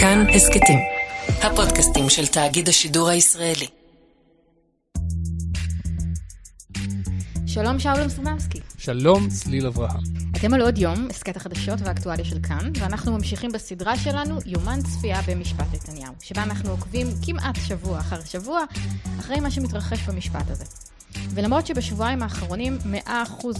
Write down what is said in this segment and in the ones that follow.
כאן הסכתים, הפודקאסטים של תאגיד השידור הישראלי. שלום שאול סוממסקי. שלום, צליל אברהם. אתם על עוד יום, הסכת החדשות והאקטואליה של כאן, ואנחנו ממשיכים בסדרה שלנו, יומן צפייה במשפט נתניהו, שבה אנחנו עוקבים כמעט שבוע אחר שבוע אחרי מה שמתרחש במשפט הזה. ולמרות שבשבועיים האחרונים 100%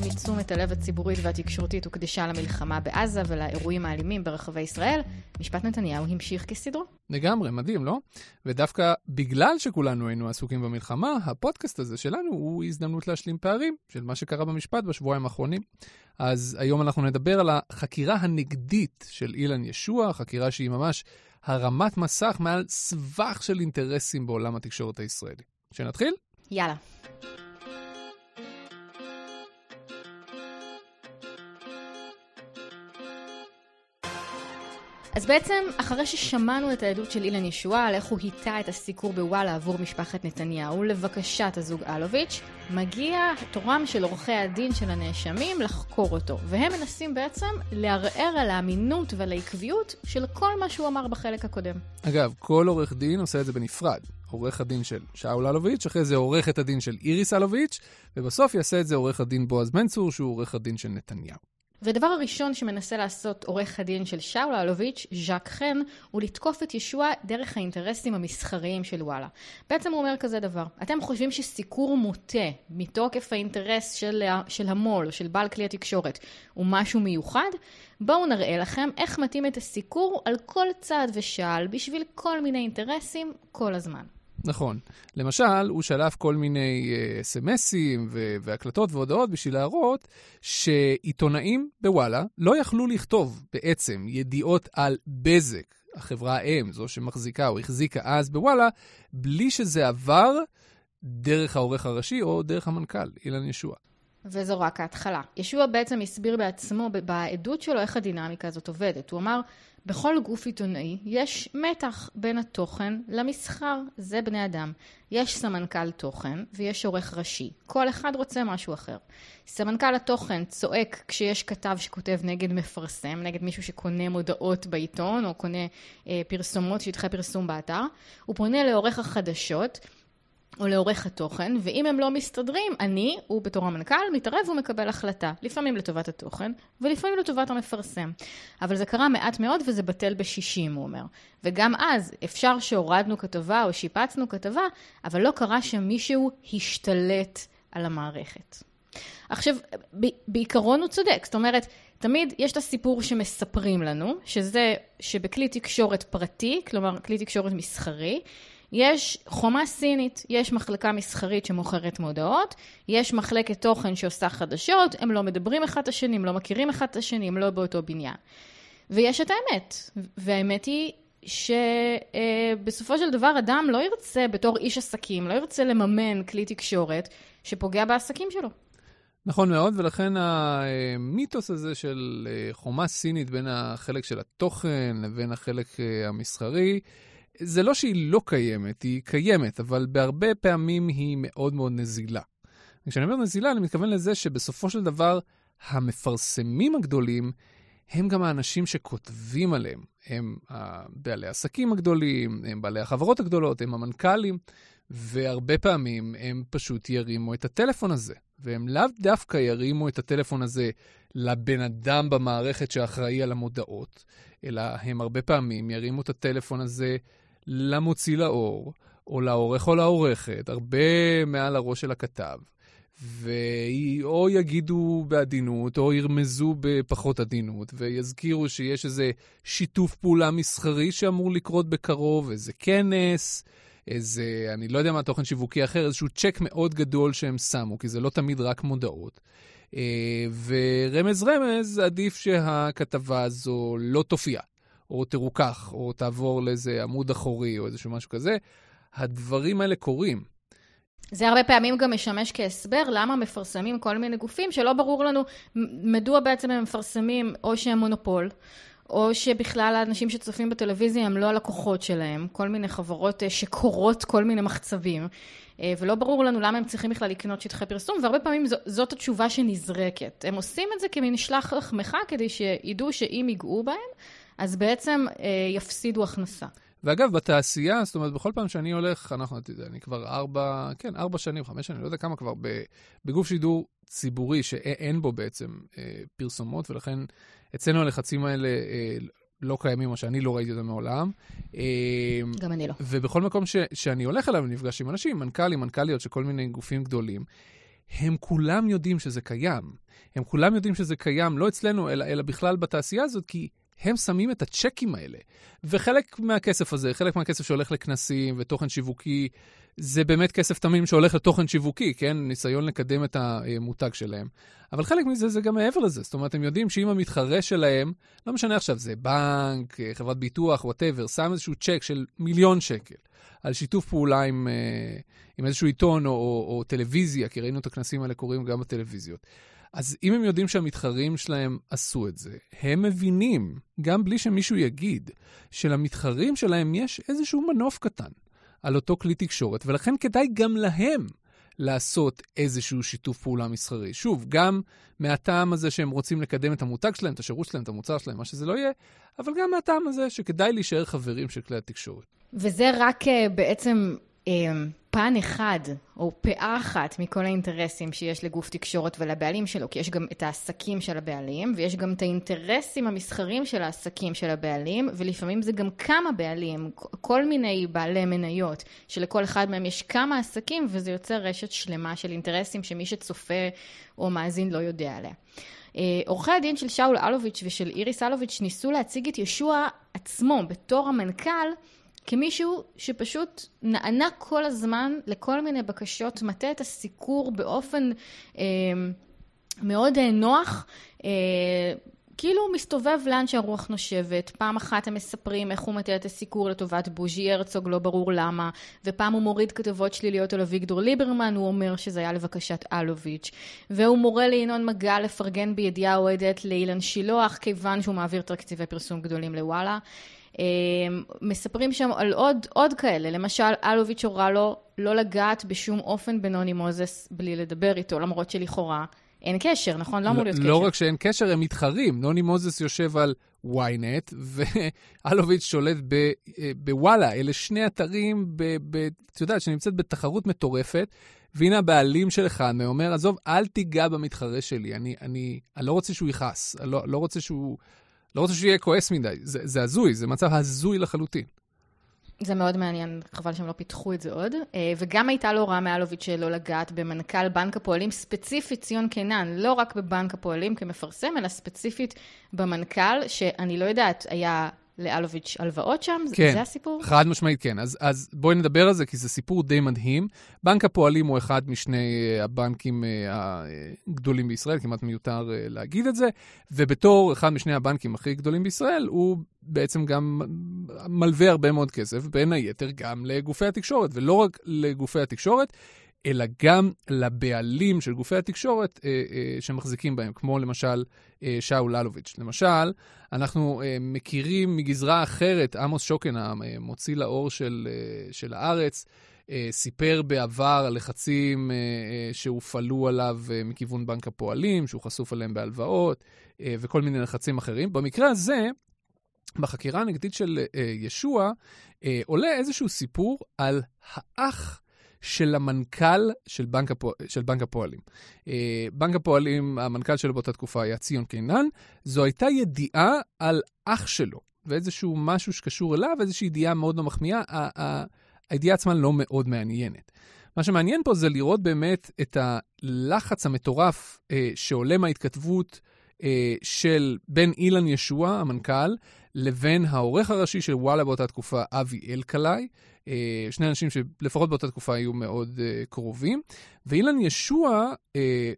מתשומת הלב הציבורית והתקשורתית הוקדשה למלחמה בעזה ולאירועים האלימים ברחבי ישראל, משפט נתניהו המשיך כסדרו. לגמרי, מדהים, לא? ודווקא בגלל שכולנו היינו עסוקים במלחמה, הפודקאסט הזה שלנו הוא הזדמנות להשלים פערים של מה שקרה במשפט בשבועיים האחרונים. אז היום אנחנו נדבר על החקירה הנגדית של אילן ישוע, חקירה שהיא ממש הרמת מסך מעל סבך של אינטרסים בעולם התקשורת הישראלי. שנתחיל? יאללה. אז בעצם, אחרי ששמענו את העדות של אילן ישועה על איך הוא היטה את הסיקור בוואלה עבור משפחת נתניהו לבקשת הזוג אלוביץ', מגיע תורם של עורכי הדין של הנאשמים לחקור אותו, והם מנסים בעצם לערער על האמינות ועל העקביות של כל מה שהוא אמר בחלק הקודם. אגב, כל עורך דין עושה את זה בנפרד. עורך הדין של שאול אלוביץ', אחרי זה עורכת הדין של איריס אלוביץ', ובסוף יעשה את זה עורך הדין בועז בן צור, שהוא עורך הדין של נתניהו. והדבר הראשון שמנסה לעשות עורך הדין של שאול אלוביץ', ז'אק חן, הוא לתקוף את ישוע דרך האינטרסים המסחריים של וואלה. בעצם הוא אומר כזה דבר, אתם חושבים שסיקור מוטה מתוקף האינטרס של, של המו"ל של בעל כלי התקשורת הוא משהו מיוחד? בואו נראה לכם איך מתאים את הסיקור על כל צעד ושעל בשביל כל מיני אינטרסים כל הזמן. נכון. למשל, הוא שלף כל מיני uh, סמסים והקלטות והודעות בשביל להראות שעיתונאים בוואלה לא יכלו לכתוב בעצם ידיעות על בזק, החברה האם, זו שמחזיקה או החזיקה אז בוואלה, בלי שזה עבר דרך העורך הראשי או דרך המנכ"ל, אילן ישוע. וזו רק ההתחלה. ישוע בעצם הסביר בעצמו בעדות שלו איך הדינמיקה הזאת עובדת. הוא אמר, בכל גוף עיתונאי יש מתח בין התוכן למסחר, זה בני אדם. יש סמנכ"ל תוכן ויש עורך ראשי. כל אחד רוצה משהו אחר. סמנכ"ל התוכן צועק כשיש כתב שכותב נגד מפרסם, נגד מישהו שקונה מודעות בעיתון או קונה אה, פרסומות, שטחי פרסום באתר. הוא פונה לעורך החדשות. או לעורך התוכן, ואם הם לא מסתדרים, אני, הוא בתור המנכ"ל, מתערב ומקבל החלטה. לפעמים לטובת התוכן, ולפעמים לטובת המפרסם. אבל זה קרה מעט מאוד וזה בטל בשישים, הוא אומר. וגם אז, אפשר שהורדנו כתבה או שיפצנו כתבה, אבל לא קרה שמישהו השתלט על המערכת. עכשיו, בעיקרון הוא צודק, זאת אומרת, תמיד יש את הסיפור שמספרים לנו, שזה שבכלי תקשורת פרטי, כלומר כלי תקשורת מסחרי, יש חומה סינית, יש מחלקה מסחרית שמוכרת מודעות, יש מחלקת תוכן שעושה חדשות, הם לא מדברים אחד את השני, הם לא מכירים אחד את השני, הם לא באותו בניין. ויש את האמת, והאמת היא שבסופו של דבר אדם לא ירצה בתור איש עסקים, לא ירצה לממן כלי תקשורת שפוגע בעסקים שלו. נכון מאוד, ולכן המיתוס הזה של אה, חומה סינית בין החלק של התוכן לבין החלק אה, המסחרי, זה לא שהיא לא קיימת, היא קיימת, אבל בהרבה פעמים היא מאוד מאוד נזילה. כשאני אומר נזילה, אני מתכוון לזה שבסופו של דבר, המפרסמים הגדולים הם גם האנשים שכותבים עליהם. הם בעלי העסקים הגדולים, הם בעלי החברות הגדולות, הם המנכ"לים, והרבה פעמים הם פשוט ירימו את הטלפון הזה. והם לאו דווקא ירימו את הטלפון הזה לבן אדם במערכת שאחראי על המודעות, אלא הם הרבה פעמים ירימו את הטלפון הזה למוציא לאור, או לעורך או לעורכת, הרבה מעל הראש של הכתב, ואו יגידו בעדינות, או ירמזו בפחות עדינות, ויזכירו שיש איזה שיתוף פעולה מסחרי שאמור לקרות בקרוב, איזה כנס, איזה, אני לא יודע מה תוכן שיווקי אחר, איזשהו צ'ק מאוד גדול שהם שמו, כי זה לא תמיד רק מודעות. אה, ורמז רמז, עדיף שהכתבה הזו לא תופיע. או תרוכך, או תעבור לאיזה עמוד אחורי, או איזשהו משהו כזה. הדברים האלה קורים. זה הרבה פעמים גם משמש כהסבר למה מפרסמים כל מיני גופים שלא ברור לנו מדוע בעצם הם מפרסמים או שהם מונופול, או שבכלל האנשים שצופים בטלוויזיה הם לא הלקוחות שלהם, כל מיני חברות אה, שקורות כל מיני מחצבים, אה, ולא ברור לנו למה הם צריכים בכלל לקנות שטחי פרסום, והרבה פעמים זאת התשובה שנזרקת. הם עושים את זה כמין שלח לחמך כדי שידעו שאם ייגעו בהם, אז בעצם אה, יפסידו הכנסה. ואגב, בתעשייה, זאת אומרת, בכל פעם שאני הולך, אנחנו, אתה יודע, אני כבר ארבע, כן, ארבע שנים, חמש שנים, לא יודע כמה כבר, בגוף שידור ציבורי שאין בו בעצם אה, פרסומות, ולכן אצלנו הלחצים האלה אה, לא קיימים, או שאני לא ראיתי אותם מעולם. אה, גם אני לא. ובכל מקום ש, שאני הולך אליו, אני נפגש עם אנשים, מנכ"לים, מנכ"ליות של כל מיני גופים גדולים, הם כולם יודעים שזה קיים. הם כולם יודעים שזה קיים, לא אצלנו, אלא, אלא בכלל בתעשייה הזאת, כי הם שמים את הצ'קים האלה. וחלק מהכסף הזה, חלק מהכסף שהולך לכנסים ותוכן שיווקי, זה באמת כסף תמים שהולך לתוכן שיווקי, כן? ניסיון לקדם את המותג שלהם. אבל חלק מזה זה גם מעבר לזה. זאת אומרת, הם יודעים שאם המתחרה שלהם, לא משנה עכשיו, זה בנק, חברת ביטוח, whatever, שם איזשהו צ'ק של מיליון שקל על שיתוף פעולה עם, אה, עם איזשהו עיתון או, או, או טלוויזיה, כי ראינו את הכנסים האלה קורים גם בטלוויזיות. אז אם הם יודעים שהמתחרים שלהם עשו את זה, הם מבינים, גם בלי שמישהו יגיד, שלמתחרים שלהם יש איזשהו מנוף קטן על אותו כלי תקשורת, ולכן כדאי גם להם לעשות איזשהו שיתוף פעולה מסחרי. שוב, גם מהטעם הזה שהם רוצים לקדם את המותג שלהם, את השירות שלהם, את המוצר שלהם, מה שזה לא יהיה, אבל גם מהטעם הזה שכדאי להישאר חברים של כלי התקשורת. וזה רק uh, בעצם פן אחד, או פאה אחת מכל האינטרסים שיש לגוף תקשורת ולבעלים שלו, כי יש גם את העסקים של הבעלים, ויש גם את האינטרסים המסחרים של העסקים של הבעלים, ולפעמים זה גם כמה בעלים, כל מיני בעלי מניות, שלכל אחד מהם יש כמה עסקים, וזה יוצר רשת שלמה של אינטרסים שמי שצופה או מאזין לא יודע עליה. אה, עורכי הדין של שאול אלוביץ' ושל איריס אלוביץ' ניסו להציג את ישוע עצמו בתור המנכ"ל, כמישהו שפשוט נענה כל הזמן לכל מיני בקשות, מטה את הסיקור באופן אה, מאוד אה, נוח. אה, כאילו הוא מסתובב לאן שהרוח נושבת. פעם אחת הם מספרים איך הוא מטה את הסיקור לטובת בוז'י הרצוג, לא ברור למה, ופעם הוא מוריד כתבות שליליות על אביגדור ליברמן, הוא אומר שזה היה לבקשת אלוביץ', והוא מורה לינון מגל לפרגן בידיעה אוהדת לאילן שילוח, כיוון שהוא מעביר תקציבי פרסום גדולים לוואלה. אמ, מספרים שם על עוד, עוד כאלה, למשל אלוביץ' הורה לו לא לגעת בשום אופן בנוני מוזס בלי לדבר איתו, למרות שלכאורה אין קשר, נכון? לא אמור להיות לא קשר. לא רק שאין קשר, הם מתחרים. נוני מוזס יושב על ynet, ואלוביץ' שולט אה, בוואלה. אלה שני אתרים, את יודעת, שנמצאת בתחרות מטורפת, והנה הבעלים של אחד מהם אומר, עזוב, אל תיגע במתחרה שלי, אני, אני, אני לא רוצה שהוא יכעס, אני לא, לא רוצה שהוא... לא רוצה שיהיה כועס מדי, זה, זה הזוי, זה מצב הזוי לחלוטין. זה מאוד מעניין, חבל שהם לא פיתחו את זה עוד. אה, וגם הייתה לו הוראה מאלוביץ' שלא לגעת במנכ"ל בנק הפועלים, ספציפית ציון קינן, לא רק בבנק הפועלים כמפרסם, אלא ספציפית במנכ"ל, שאני לא יודעת, היה לאלוביץ' הלוואות שם? כן, זה הסיפור? חד משמעית כן. אז, אז בואי נדבר על זה, כי זה סיפור די מדהים. בנק הפועלים הוא אחד משני אה, הבנקים אה, הגדולים בישראל, כמעט מיותר אה, להגיד את זה, ובתור אחד משני הבנקים הכי גדולים בישראל, הוא בעצם גם מלווה הרבה מאוד כסף, בין היתר גם לגופי התקשורת, ולא רק לגופי התקשורת, אלא גם לבעלים של גופי התקשורת אה, אה, שמחזיקים בהם, כמו למשל אה, שאול אלוביץ'. למשל, אנחנו אה, מכירים מגזרה אחרת, עמוס שוקן, המוציא לאור של, אה, של הארץ, אה, סיפר בעבר על לחצים אה, אה, שהופעלו עליו אה, מכיוון בנק הפועלים, שהוא חשוף עליהם בהלוואות, אה, וכל מיני לחצים אחרים. במקרה הזה, בחקירה הנגדית של אה, ישוע, אה, עולה איזשהו סיפור על האח של המנכ"ל של בנק, הפוע... של בנק הפועלים. אה, בנק הפועלים, המנכ"ל שלו באותה תקופה היה ציון קינן, זו הייתה ידיעה על אח שלו, ואיזשהו משהו שקשור אליו, איזושהי ידיעה מאוד לא מחמיאה. הידיעה עצמה לא מאוד מעניינת. מה שמעניין פה זה לראות באמת את הלחץ המטורף אה, שעולה מההתכתבות אה, של בין אילן ישוע, המנכ"ל, לבין העורך הראשי של וואלה באותה תקופה, אבי אלקלעי, שני אנשים שלפחות באותה תקופה היו מאוד אה, קרובים. ואילן ישוע אה,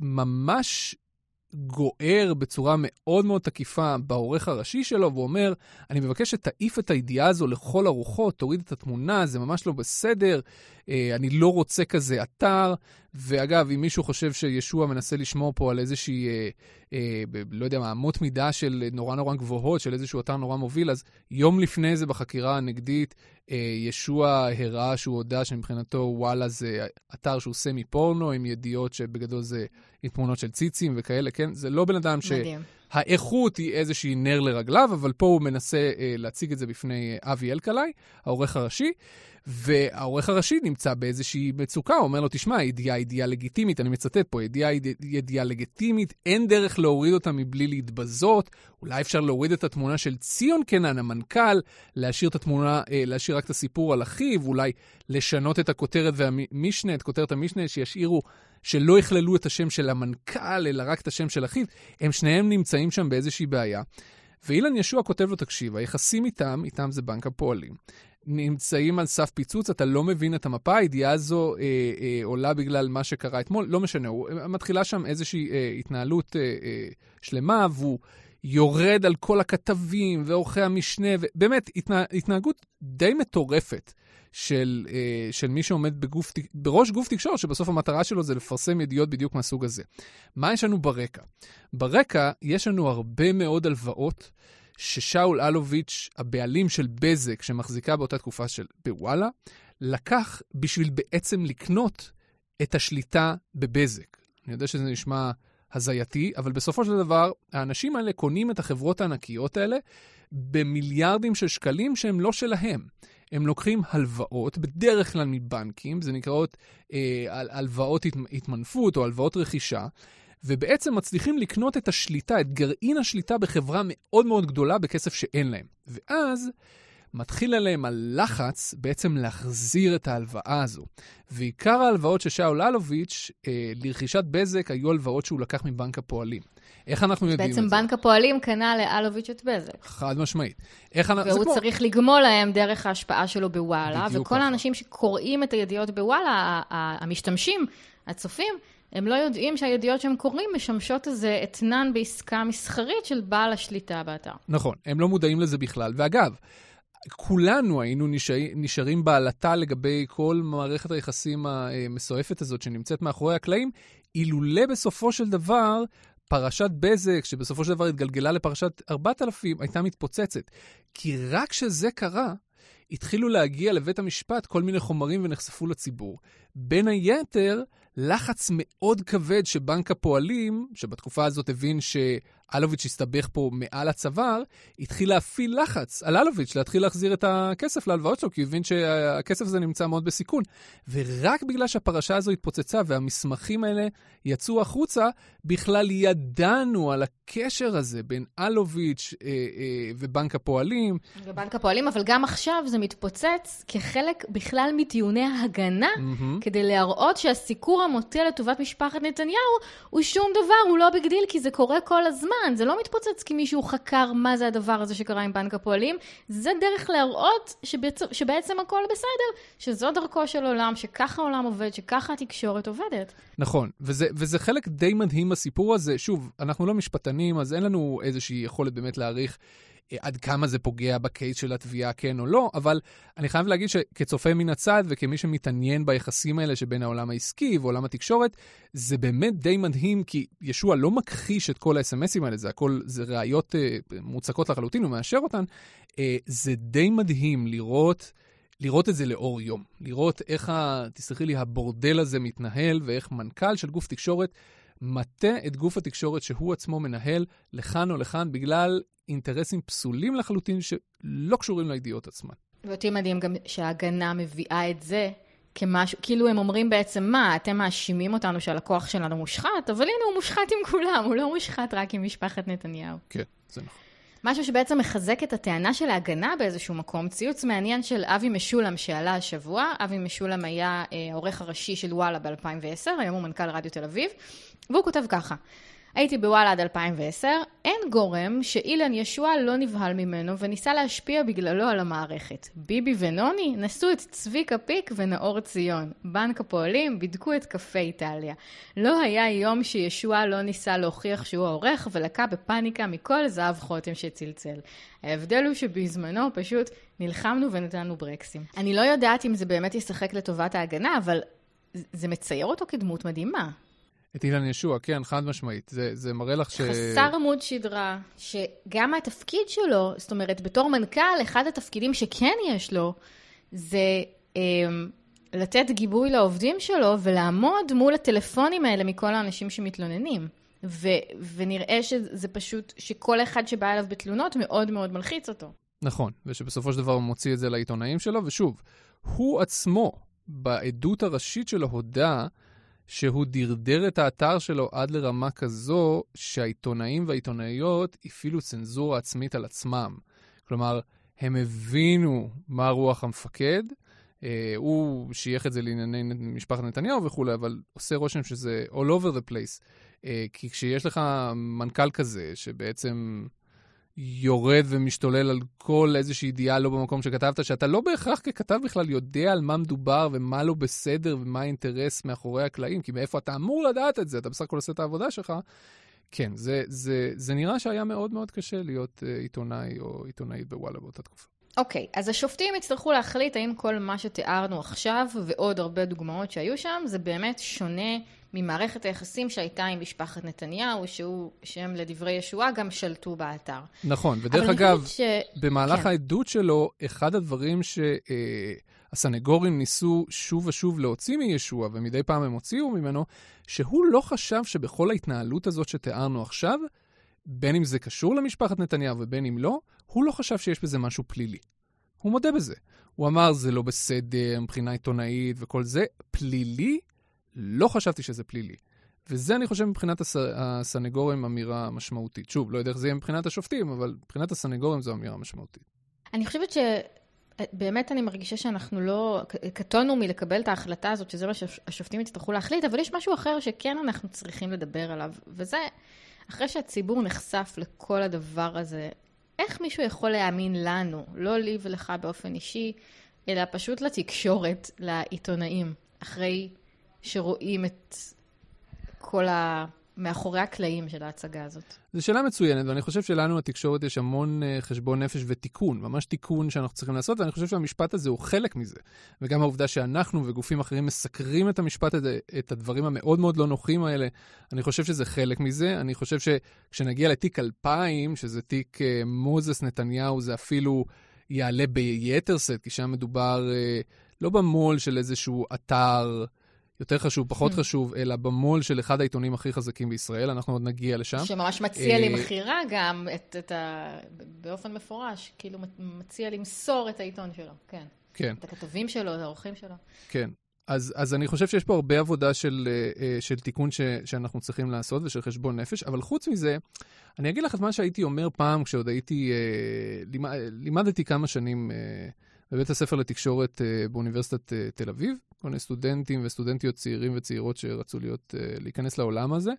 ממש גוער בצורה מאוד מאוד תקיפה בעורך הראשי שלו, ואומר, אני מבקש שתעיף את הידיעה הזו לכל הרוחות, תוריד את התמונה, זה ממש לא בסדר, אני לא רוצה כזה אתר. ואגב, אם מישהו חושב שישוע מנסה לשמור פה על איזושהי, אה, אה, לא יודע מה, אמות מידה של נורא נורא גבוהות, של איזשהו אתר נורא מוביל, אז יום לפני זה בחקירה הנגדית, אה, ישוע הראה שהוא הודה שמבחינתו וואלה זה אתר שהוא סמי פורנו, עם ידיעות שבגדול זה עם תמונות של ציצים וכאלה, כן? זה לא בן אדם ש... מדהים. האיכות היא איזושהי נר לרגליו, אבל פה הוא מנסה אה, להציג את זה בפני אה, אבי אלקלעי, העורך הראשי. והעורך הראשי נמצא באיזושהי מצוקה, הוא אומר לו, תשמע, ידיעה ידיעה לגיטימית, אני מצטט פה, ידיעה ידיעה לגיטימית, אין דרך להוריד אותה מבלי להתבזות, אולי אפשר להוריד את התמונה של ציון קנן, המנכ"ל, להשאיר את התמונה, אה, להשאיר רק את הסיפור על אחיו, אולי לשנות את הכותרת והמשנה, את כותרת המשנה, שישאירו, שלא יכללו את השם של המנכ"ל, אלא רק את השם של אחיו, הם שניהם נמצאים שם באיזושהי בעיה. ואילן ישוע כותב לו, תקשיב, היחסים איתם, איתם זה בנק הפועלים. נמצאים על סף פיצוץ, אתה לא מבין את המפה, הידיעה הזו אה, אה, עולה בגלל מה שקרה אתמול, לא משנה, הוא, מתחילה שם איזושהי אה, התנהלות אה, אה, שלמה, והוא יורד על כל הכתבים ועורכי המשנה, ובאמת, התנה, התנהגות די מטורפת. של, אה, של מי שעומד בגוף, בראש גוף תקשורת, שבסוף המטרה שלו זה לפרסם ידיעות בדיוק מהסוג הזה. מה יש לנו ברקע? ברקע יש לנו הרבה מאוד הלוואות ששאול אלוביץ', הבעלים של בזק, שמחזיקה באותה תקופה של בוואלה, לקח בשביל בעצם לקנות את השליטה בבזק. אני יודע שזה נשמע הזייתי, אבל בסופו של דבר, האנשים האלה קונים את החברות הענקיות האלה במיליארדים של שקלים שהם לא שלהם. הם לוקחים הלוואות, בדרך כלל מבנקים, זה נקראות אה, הלוואות התמנפות או הלוואות רכישה, ובעצם מצליחים לקנות את השליטה, את גרעין השליטה בחברה מאוד מאוד גדולה בכסף שאין להם. ואז מתחיל עליהם הלחץ בעצם להחזיר את ההלוואה הזו. ועיקר ההלוואות של שאול אלוביץ' אה, לרכישת בזק היו הלוואות שהוא לקח מבנק הפועלים. איך אנחנו יודעים את זה? בעצם בנק הפועלים קנה לאלוביץ' את בזק. חד משמעית. איך אנחנו... והוא צריך כמו... לגמול להם דרך ההשפעה שלו בוואלה, וכל ככה. האנשים שקוראים את הידיעות בוואלה, המשתמשים, הצופים, הם לא יודעים שהידיעות שהם קוראים משמשות איזה אתנן בעסקה מסחרית של בעל השליטה באתר. נכון, הם לא מודעים לזה בכלל. ואגב, כולנו היינו נשאר, נשארים בעלתה לגבי כל מערכת היחסים המסועפת הזאת שנמצאת מאחורי הקלעים, אילולא בסופו של דבר פרשת בזק, שבסופו של דבר התגלגלה לפרשת 4000, הייתה מתפוצצת. כי רק כשזה קרה, התחילו להגיע לבית המשפט כל מיני חומרים ונחשפו לציבור. בין היתר, לחץ מאוד כבד שבנק הפועלים, שבתקופה הזאת הבין שאלוביץ' הסתבך פה מעל הצוואר, התחיל להפעיל לחץ על אלוביץ' להתחיל להחזיר את הכסף להלוואות שלו, כי הוא הבין שהכסף הזה נמצא מאוד בסיכון. ורק בגלל שהפרשה הזו התפוצצה והמסמכים האלה יצאו החוצה, בכלל ידענו על הקשר הזה בין אלוביץ' אה, אה, ובנק הפועלים. ובנק הפועלים, אבל גם עכשיו זה מתפוצץ כחלק בכלל מטיעוני ההגנה, mm-hmm. כדי להראות שהסיקור המוטה לטובת משפחת נתניהו הוא שום דבר, הוא לא big deal, כי זה קורה כל הזמן. זה לא מתפוצץ כי מישהו חקר מה זה הדבר הזה שקרה עם בנק הפועלים. זה דרך להראות שבעצם, שבעצם הכל בסדר, שזו דרכו של עולם, שככה העולם עובד, שככה התקשורת עובדת. נכון, וזה, וזה חלק די מדהים בסיפור הזה. שוב, אנחנו לא משפטנים, אז אין לנו איזושהי יכולת באמת להעריך. עד כמה זה פוגע בקייס של התביעה, כן או לא, אבל אני חייב להגיד שכצופה מן הצד וכמי שמתעניין ביחסים האלה שבין העולם העסקי ועולם התקשורת, זה באמת די מדהים, כי ישוע לא מכחיש את כל האס.אם.אסים האלה, זה הכל, זה ראיות אה, מוצקות לחלוטין, הוא מאשר אותן. אה, זה די מדהים לראות... לראות את זה לאור יום, לראות איך, ה, תסלחי לי, הבורדל הזה מתנהל ואיך מנכ"ל של גוף תקשורת מטה את גוף התקשורת שהוא עצמו מנהל לכאן או לכאן בגלל אינטרסים פסולים לחלוטין שלא קשורים לידיעות עצמן. ואותי מדהים גם שההגנה מביאה את זה כמשהו, כאילו הם אומרים בעצם, מה, אתם מאשימים אותנו שהלקוח שלנו מושחת, אבל הנה הוא מושחת עם כולם, הוא לא מושחת רק עם משפחת נתניהו. כן, זה נכון. משהו שבעצם מחזק את הטענה של ההגנה באיזשהו מקום, ציוץ מעניין של אבי משולם שעלה השבוע, אבי משולם היה אה, העורך הראשי של וואלה ב-2010, היום הוא מנכ"ל רדיו תל אביב, והוא כותב ככה: הייתי בוואלה עד 2010, אין גורם שאילן ישוע לא נבהל ממנו וניסה להשפיע בגללו על המערכת. ביבי ונוני נשאו את צביקה פיק ונאור ציון. בנק הפועלים בידקו את קפה איטליה. לא היה יום שישוע לא ניסה להוכיח שהוא העורך ולקה בפאניקה מכל זהב חותם שצלצל. ההבדל הוא שבזמנו פשוט נלחמנו ונתנו ברקסים. אני לא יודעת אם זה באמת ישחק לטובת ההגנה, אבל זה מצייר אותו כדמות מדהימה. את אילן ישוע, כן, חד משמעית. זה, זה מראה לך ש... חסר עמוד שדרה, שגם התפקיד שלו, זאת אומרת, בתור מנכ"ל, אחד התפקידים שכן יש לו, זה אה, לתת גיבוי לעובדים שלו ולעמוד מול הטלפונים האלה מכל האנשים שמתלוננים. ו- ונראה שזה פשוט, שכל אחד שבא אליו בתלונות מאוד מאוד מלחיץ אותו. נכון, ושבסופו של דבר הוא מוציא את זה לעיתונאים שלו, ושוב, הוא עצמו, בעדות הראשית שלו, הודה שהוא דרדר את האתר שלו עד לרמה כזו שהעיתונאים והעיתונאיות הפעילו צנזורה עצמית על עצמם. כלומר, הם הבינו מה רוח המפקד, אה, הוא שייך את זה לענייני משפחת נתניהו וכולי, אבל עושה רושם שזה all over the place. אה, כי כשיש לך מנכ"ל כזה, שבעצם יורד ומשתולל על כל איזושהי ידיעה לא במקום שכתבת, שאתה לא בהכרח ככתב בכלל יודע על מה מדובר ומה לא בסדר ומה האינטרס מאחורי הקלעים, כי מאיפה אתה אמור לדעת את זה, אתה בסך הכל עושה את העבודה שלך. כן, זה, זה, זה נראה שהיה מאוד מאוד קשה להיות uh, עיתונאי או עיתונאית בוואלה באותה תקופה. אוקיי, okay, אז השופטים יצטרכו להחליט האם כל מה שתיארנו עכשיו, ועוד הרבה דוגמאות שהיו שם, זה באמת שונה ממערכת היחסים שהייתה עם משפחת נתניהו, שהוא, שהם לדברי ישועה גם שלטו באתר. נכון, ודרך אגב, ש... במהלך כן. העדות שלו, אחד הדברים שהסנגורים אה, ניסו שוב ושוב להוציא מישוע, ומדי פעם הם הוציאו ממנו, שהוא לא חשב שבכל ההתנהלות הזאת שתיארנו עכשיו, בין אם זה קשור למשפחת נתניהו ובין אם לא, הוא לא חשב שיש בזה משהו פלילי. הוא מודה בזה. הוא אמר, זה לא בסדר מבחינה עיתונאית וכל זה. פלילי? לא חשבתי שזה פלילי. וזה, אני חושב, מבחינת הס... הסנגורים אמירה משמעותית. שוב, לא יודע איך זה יהיה מבחינת השופטים, אבל מבחינת הסנגורים זו אמירה משמעותית. אני חושבת ש... באמת אני מרגישה שאנחנו לא, קטונו מלקבל את ההחלטה הזאת, שזה מה שהשופטים יצטרכו להחליט, אבל יש משהו אחר שכן אנחנו צריכים לדבר עליו, וזה אחרי שהציבור נחשף לכל הדבר הזה, איך מישהו יכול להאמין לנו, לא לי ולך באופן אישי, אלא פשוט לתקשורת, לעיתונאים, אחרי שרואים את כל ה... מאחורי הקלעים של ההצגה הזאת? זו שאלה מצוינת, ואני חושב שלנו, התקשורת, יש המון uh, חשבון נפש ותיקון, ממש תיקון שאנחנו צריכים לעשות, ואני חושב שהמשפט הזה הוא חלק מזה. וגם העובדה שאנחנו וגופים אחרים מסקרים את המשפט הזה, את הדברים המאוד מאוד לא נוחים האלה, אני חושב שזה חלק מזה. אני חושב שכשנגיע לתיק 2000, שזה תיק uh, מוזס נתניהו, זה אפילו יעלה ביתר שאת, כי שם מדובר uh, לא במו"ל של איזשהו אתר, יותר חשוב, פחות mm. חשוב, אלא במו"ל של אחד העיתונים הכי חזקים בישראל, אנחנו עוד נגיע לשם. שממש מציע לי אה, מכירה גם, את, את ה... באופן מפורש, כאילו מציע למסור את העיתון שלו, כן. כן. את הכתבים שלו, את האורחים שלו. כן. אז, אז אני חושב שיש פה הרבה עבודה של, אה, של תיקון ש, שאנחנו צריכים לעשות ושל חשבון נפש, אבל חוץ מזה, אני אגיד לך את מה שהייתי אומר פעם כשעוד הייתי, אה, לימדתי כמה שנים בבית הספר לתקשורת באוניברסיטת תל אביב, כל מיני סטודנטים וסטודנטיות צעירים וצעירות שרצו להיות, uh, להיכנס לעולם הזה.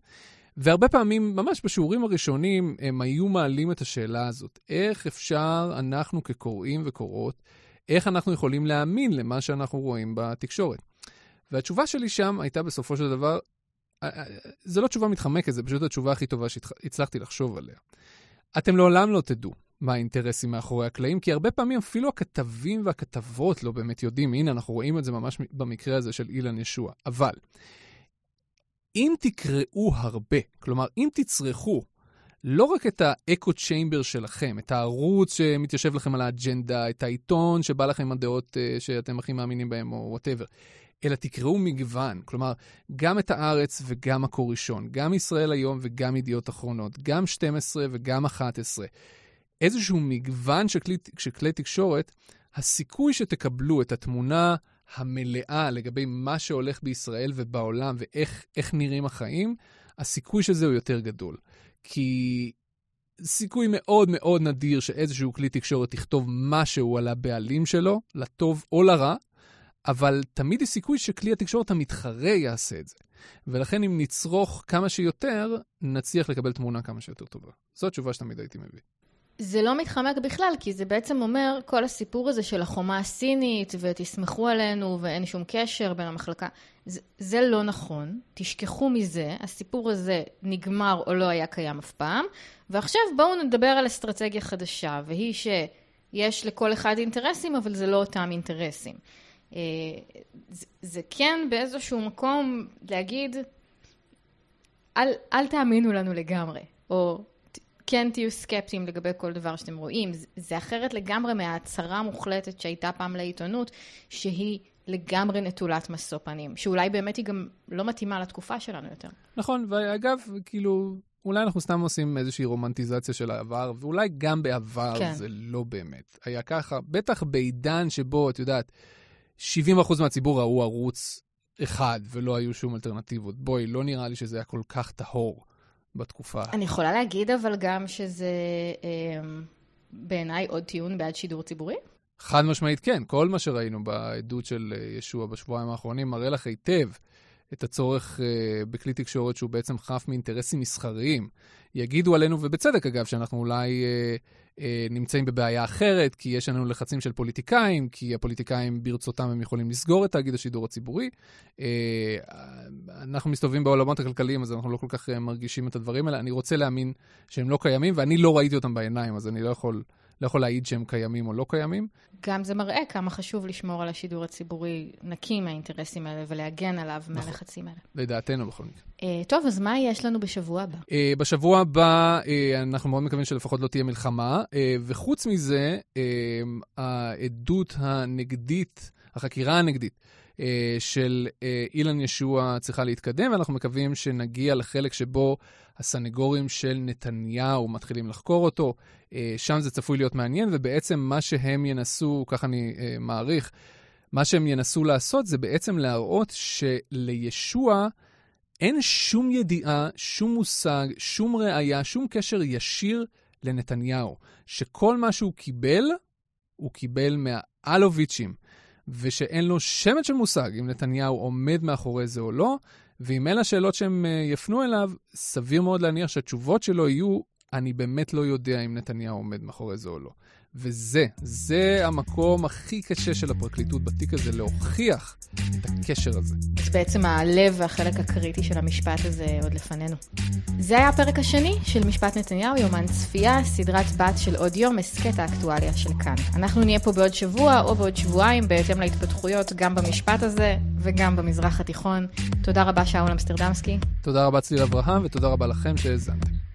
והרבה פעמים, ממש בשיעורים הראשונים, הם היו מעלים את השאלה הזאת. איך אפשר, אנחנו כקוראים וקוראות, איך אנחנו יכולים להאמין למה שאנחנו רואים בתקשורת? והתשובה שלי שם הייתה בסופו של דבר, אה, אה, זו לא תשובה מתחמקת, זו פשוט התשובה הכי טובה שהצלחתי לחשוב עליה. אתם לעולם לא תדעו מה האינטרסים מאחורי הקלעים, כי הרבה פעמים אפילו הכתבים והכתבות לא באמת יודעים, הנה, אנחנו רואים את זה ממש במקרה הזה של אילן ישוע. אבל, אם תקראו הרבה, כלומר, אם תצרכו לא רק את ה echo chamber שלכם, את הערוץ שמתיישב לכם על האג'נדה, את העיתון שבא לכם עם הדעות uh, שאתם הכי מאמינים בהם, או whatever, אלא תקראו מגוון. כלומר, גם את הארץ וגם מקור ראשון, גם ישראל היום וגם ידיעות אחרונות, גם 12 וגם 11. איזשהו מגוון של כלי, של כלי תקשורת, הסיכוי שתקבלו את התמונה המלאה לגבי מה שהולך בישראל ובעולם ואיך נראים החיים, הסיכוי של זה הוא יותר גדול. כי סיכוי מאוד מאוד נדיר שאיזשהו כלי תקשורת יכתוב משהו על הבעלים שלו, לטוב או לרע, אבל תמיד יש סיכוי שכלי התקשורת המתחרה יעשה את זה. ולכן אם נצרוך כמה שיותר, נצליח לקבל תמונה כמה שיותר טובה. זו התשובה שתמיד הייתי מביא. זה לא מתחמק בכלל, כי זה בעצם אומר, כל הסיפור הזה של החומה הסינית, ותסמכו עלינו, ואין שום קשר בין המחלקה, זה, זה לא נכון, תשכחו מזה, הסיפור הזה נגמר או לא היה קיים אף פעם, ועכשיו בואו נדבר על אסטרטגיה חדשה, והיא שיש לכל אחד אינטרסים, אבל זה לא אותם אינטרסים. אה, זה, זה כן באיזשהו מקום להגיד, אל, אל תאמינו לנו לגמרי, או כן תהיו סקפטיים לגבי כל דבר שאתם רואים. זה אחרת לגמרי מההצהרה המוחלטת שהייתה פעם לעיתונות, שהיא לגמרי נטולת משוא פנים, שאולי באמת היא גם לא מתאימה לתקופה שלנו יותר. נכון, ואגב, כאילו, אולי אנחנו סתם עושים איזושהי רומנטיזציה של העבר, ואולי גם בעבר כן. זה לא באמת היה ככה. בטח בעידן שבו, את יודעת, 70% מהציבור ראו ערוץ אחד ולא היו שום אלטרנטיבות. בואי, לא נראה לי שזה היה כל כך טהור בתקופה. אני יכולה להגיד אבל גם שזה אה, בעיניי עוד טיעון בעד שידור ציבורי? חד משמעית כן, כל מה שראינו בעדות של אה, ישוע בשבועיים האחרונים מראה לך היטב את הצורך uh, בכלי תקשורת שהוא בעצם חף מאינטרסים מסחריים. יגידו עלינו, ובצדק אגב, שאנחנו אולי uh, uh, נמצאים בבעיה אחרת, כי יש לנו לחצים של פוליטיקאים, כי הפוליטיקאים ברצותם הם יכולים לסגור את תאגיד השידור הציבורי. אנחנו מסתובבים בעולמות הכלכליים, אז אנחנו לא כל כך מרגישים את הדברים האלה. אני רוצה להאמין שהם לא קיימים, ואני לא ראיתי אותם בעיניים, אז אני לא יכול... לא יכול להעיד שהם קיימים או לא קיימים. גם זה מראה כמה חשוב לשמור על השידור הציבורי נקי מהאינטרסים האלה ולהגן עליו נכון. מהלחצים האלה. לדעתנו בכל מקרה. Uh, טוב, אז מה יש לנו בשבוע הבא? Uh, בשבוע הבא uh, אנחנו מאוד מקווים שלפחות לא תהיה מלחמה, uh, וחוץ מזה, uh, העדות הנגדית, החקירה הנגדית, של uh, אילן ישוע צריכה להתקדם, ואנחנו מקווים שנגיע לחלק שבו הסנגורים של נתניהו מתחילים לחקור אותו. אה, שם זה צפוי להיות מעניין, ובעצם מה שהם ינסו, ככה אני אה, מעריך, מה שהם ינסו לעשות זה בעצם להראות שלישוע אין שום ידיעה, שום מושג, שום ראייה, שום קשר ישיר לנתניהו. שכל מה שהוא קיבל, הוא קיבל מהאלוביצ'ים, ושאין לו שמץ של מושג אם נתניהו עומד מאחורי זה או לא, ואם אלה השאלות שהם אה, יפנו אליו, סביר מאוד להניח שהתשובות שלו יהיו, אני באמת לא יודע אם נתניהו עומד מאחורי זה או לא. וזה, זה המקום הכי קשה של הפרקליטות בתיק הזה, להוכיח את הקשר הזה. בעצם הלב והחלק הקריטי של המשפט הזה עוד לפנינו. זה היה הפרק השני של משפט נתניהו, יומן צפייה, סדרת בת של עוד יום, הסכת האקטואליה של כאן. אנחנו נהיה פה בעוד שבוע או בעוד שבועיים, בהתאם להתפתחויות גם במשפט הזה וגם במזרח התיכון. תודה רבה, שאול אמסטרדמסקי. תודה רבה, צליל אברהם, ותודה רבה לכם שהאזנתם.